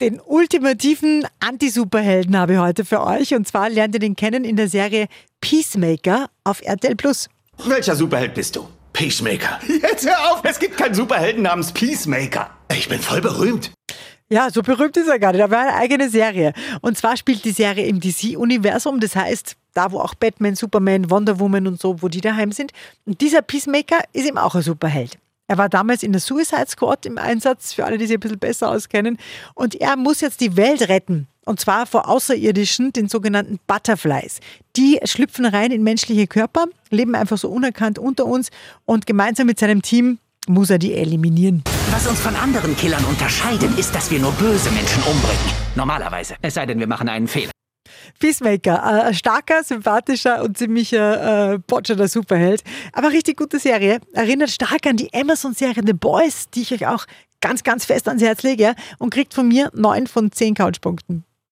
Den ultimativen Anti-Superhelden habe ich heute für euch. Und zwar lernt ihr den kennen in der Serie Peacemaker auf RTL Plus. Welcher Superheld bist du? Peacemaker. Jetzt hör auf, es gibt keinen Superhelden namens Peacemaker. Ich bin voll berühmt. Ja, so berühmt ist er gar nicht, aber eine eigene Serie. Und zwar spielt die Serie im DC-Universum, das heißt, da wo auch Batman, Superman, Wonder Woman und so, wo die daheim sind. Und dieser Peacemaker ist eben auch ein Superheld. Er war damals in der Suicide Squad im Einsatz, für alle, die sich ein bisschen besser auskennen. Und er muss jetzt die Welt retten. Und zwar vor Außerirdischen, den sogenannten Butterflies. Die schlüpfen rein in menschliche Körper, leben einfach so unerkannt unter uns und gemeinsam mit seinem Team muss er die eliminieren. Was uns von anderen Killern unterscheidet, ist, dass wir nur böse Menschen umbringen. Normalerweise. Es sei denn, wir machen einen Fehler. Peacemaker, äh, ein starker, sympathischer und ziemlicher äh, botscherer Superheld. Aber richtig gute Serie. Erinnert stark an die Amazon-Serie The Boys, die ich euch auch ganz, ganz fest ans Herz lege und kriegt von mir neun von zehn Couchpunkten.